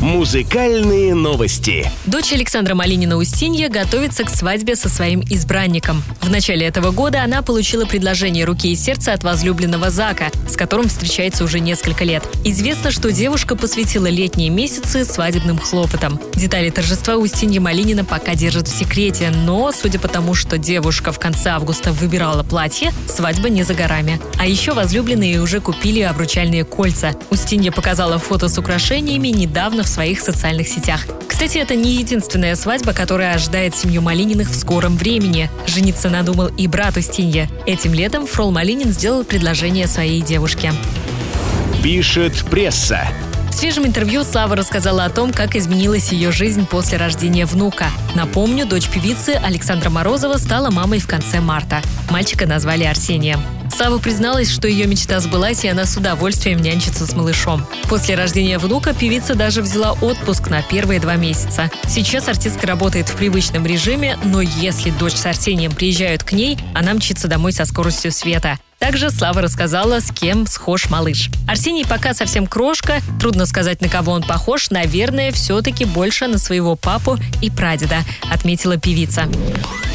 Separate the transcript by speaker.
Speaker 1: Музыкальные новости.
Speaker 2: Дочь Александра Малинина Устинья готовится к свадьбе со своим избранником. В начале этого года она получила предложение руки и сердца от возлюбленного Зака, с которым встречается уже несколько лет. Известно, что девушка посвятила летние месяцы свадебным хлопотам. Детали торжества Устинья Малинина пока держат в секрете, но, судя по тому, что девушка в конце августа выбирала платье, свадьба не за горами. А еще возлюбленные уже купили обручальные кольца. Устинья показала фото с украшениями недавно в своих социальных сетях. Кстати, это не единственная свадьба, которая ожидает семью Малининых в скором времени. Жениться надумал и брат Устинья. Этим летом Фрол Малинин сделал предложение своей девушке.
Speaker 1: Пишет пресса.
Speaker 2: В свежем интервью Слава рассказала о том, как изменилась ее жизнь после рождения внука. Напомню, дочь певицы Александра Морозова стала мамой в конце марта. Мальчика назвали Арсением. Сава призналась, что ее мечта сбылась, и она с удовольствием нянчится с малышом. После рождения внука певица даже взяла отпуск на первые два месяца. Сейчас артистка работает в привычном режиме, но если дочь с Арсением приезжают к ней, она мчится домой со скоростью света. Также Слава рассказала, с кем схож малыш. Арсений пока совсем крошка, трудно сказать, на кого он похож, наверное, все-таки больше на своего папу и прадеда, отметила певица.